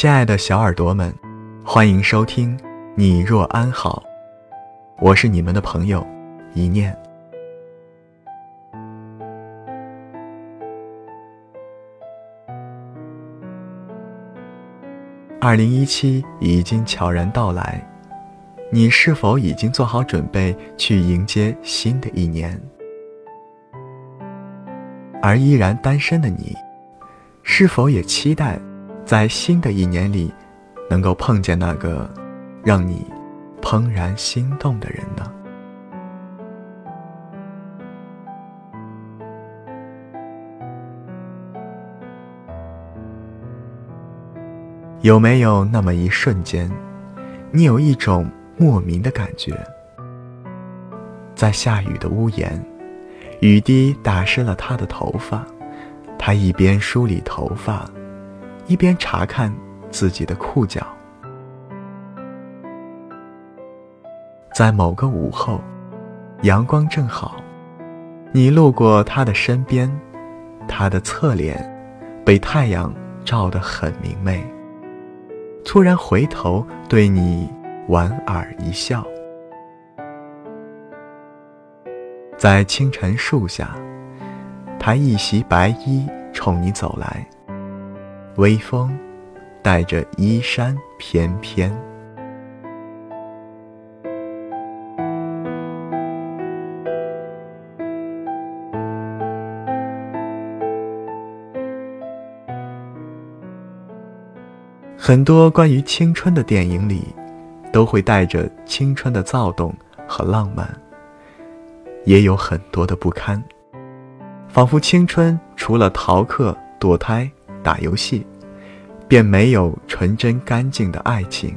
亲爱的小耳朵们，欢迎收听《你若安好》，我是你们的朋友一念。二零一七已经悄然到来，你是否已经做好准备去迎接新的一年？而依然单身的你，是否也期待？在新的一年里，能够碰见那个让你怦然心动的人呢？有没有那么一瞬间，你有一种莫名的感觉，在下雨的屋檐，雨滴打湿了他的头发，他一边梳理头发。一边查看自己的裤脚，在某个午后，阳光正好，你路过他的身边，他的侧脸被太阳照得很明媚。突然回头对你莞尔一笑，在清晨树下，他一袭白衣冲你走来。微风，带着衣衫翩翩。很多关于青春的电影里，都会带着青春的躁动和浪漫，也有很多的不堪，仿佛青春除了逃课、堕胎。打游戏，便没有纯真干净的爱情。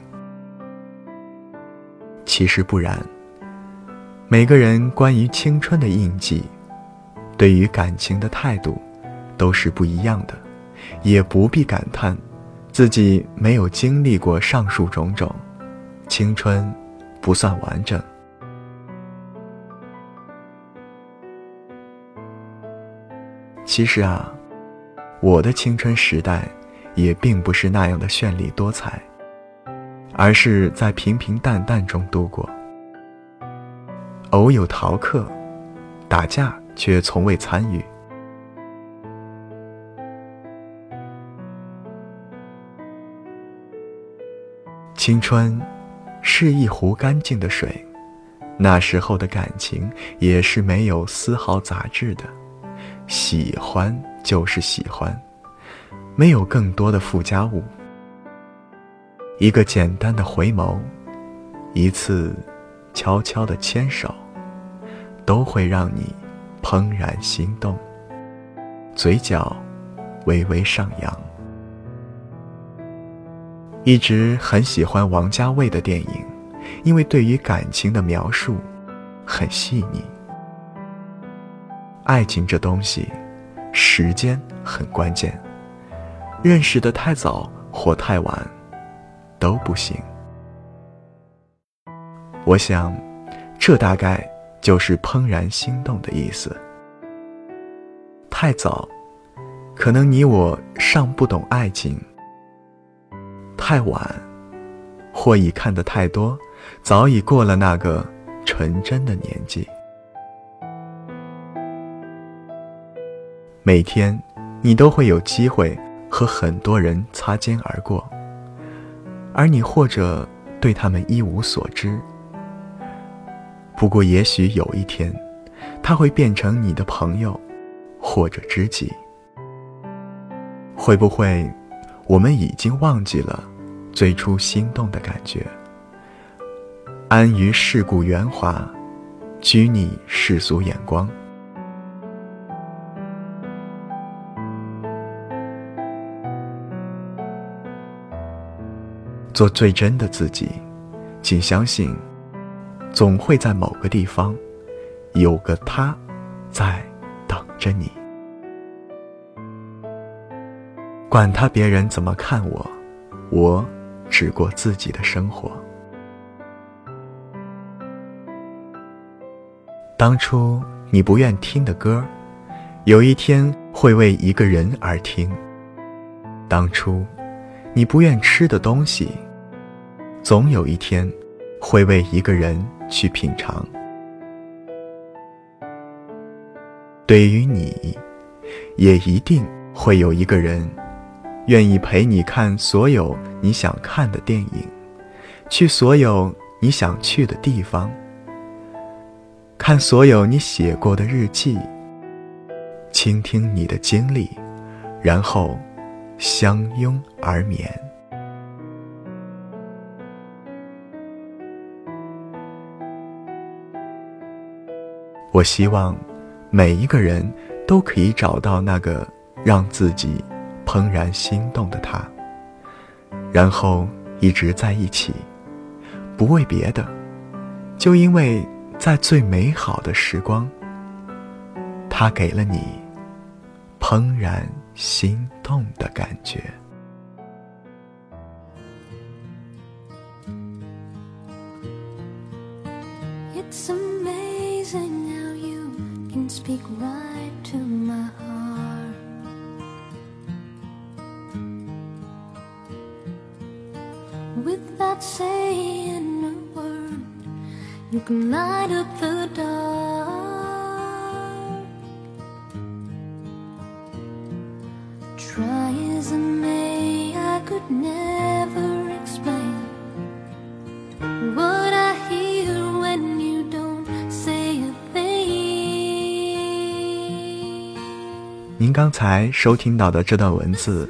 其实不然，每个人关于青春的印记，对于感情的态度，都是不一样的，也不必感叹自己没有经历过上述种种，青春不算完整。其实啊。我的青春时代，也并不是那样的绚丽多彩，而是在平平淡淡中度过。偶有逃课、打架，却从未参与。青春是一壶干净的水，那时候的感情也是没有丝毫杂质的，喜欢。就是喜欢，没有更多的附加物。一个简单的回眸，一次悄悄的牵手，都会让你怦然心动，嘴角微微上扬。一直很喜欢王家卫的电影，因为对于感情的描述很细腻。爱情这东西。时间很关键，认识的太早或太晚都不行。我想，这大概就是怦然心动的意思。太早，可能你我尚不懂爱情；太晚，或已看得太多，早已过了那个纯真的年纪。每天，你都会有机会和很多人擦肩而过，而你或者对他们一无所知。不过，也许有一天，他会变成你的朋友，或者知己。会不会，我们已经忘记了最初心动的感觉？安于世故圆滑，拘泥世俗眼光。做最真的自己，请相信，总会在某个地方，有个他，在等着你。管他别人怎么看我，我只过自己的生活。当初你不愿听的歌，有一天会为一个人而听。当初。你不愿吃的东西，总有一天会为一个人去品尝。对于你，也一定会有一个人，愿意陪你看所有你想看的电影，去所有你想去的地方，看所有你写过的日记，倾听你的经历，然后相拥而眠。我希望。每一个人都可以找到那个让自己怦然心动的他，然后一直在一起，不为别的，就因为在最美好的时光，他给了你怦然心动的感觉。speak right to my heart. Without saying a word, you can light up the dark. Never explain what. i hear when you don't say a thing 您刚才收听到的这段文字，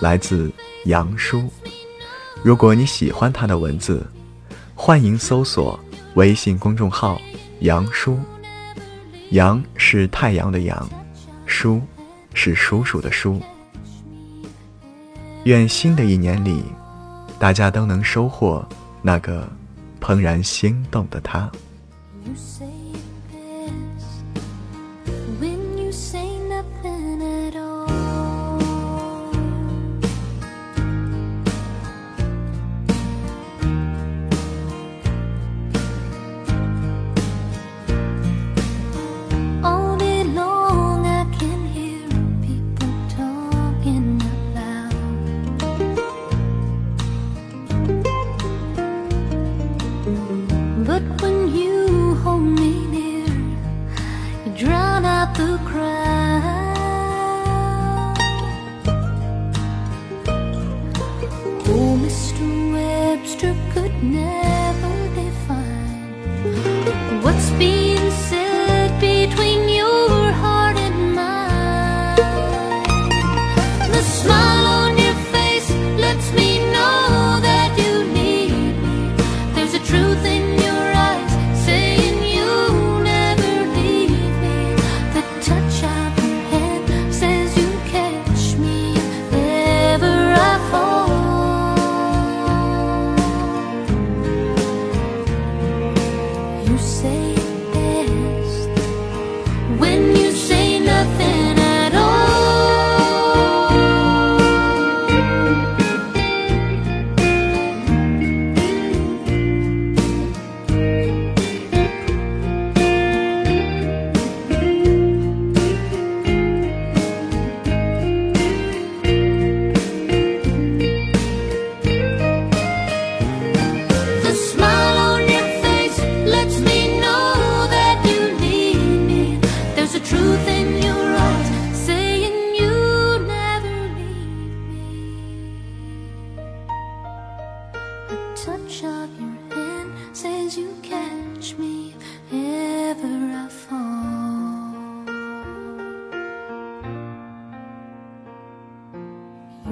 来自杨叔。如果你喜欢他的文字，欢迎搜索微信公众号“杨叔”。杨是太阳的阳，叔是叔叔的叔。愿新的一年里，大家都能收获那个怦然心动的他。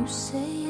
you say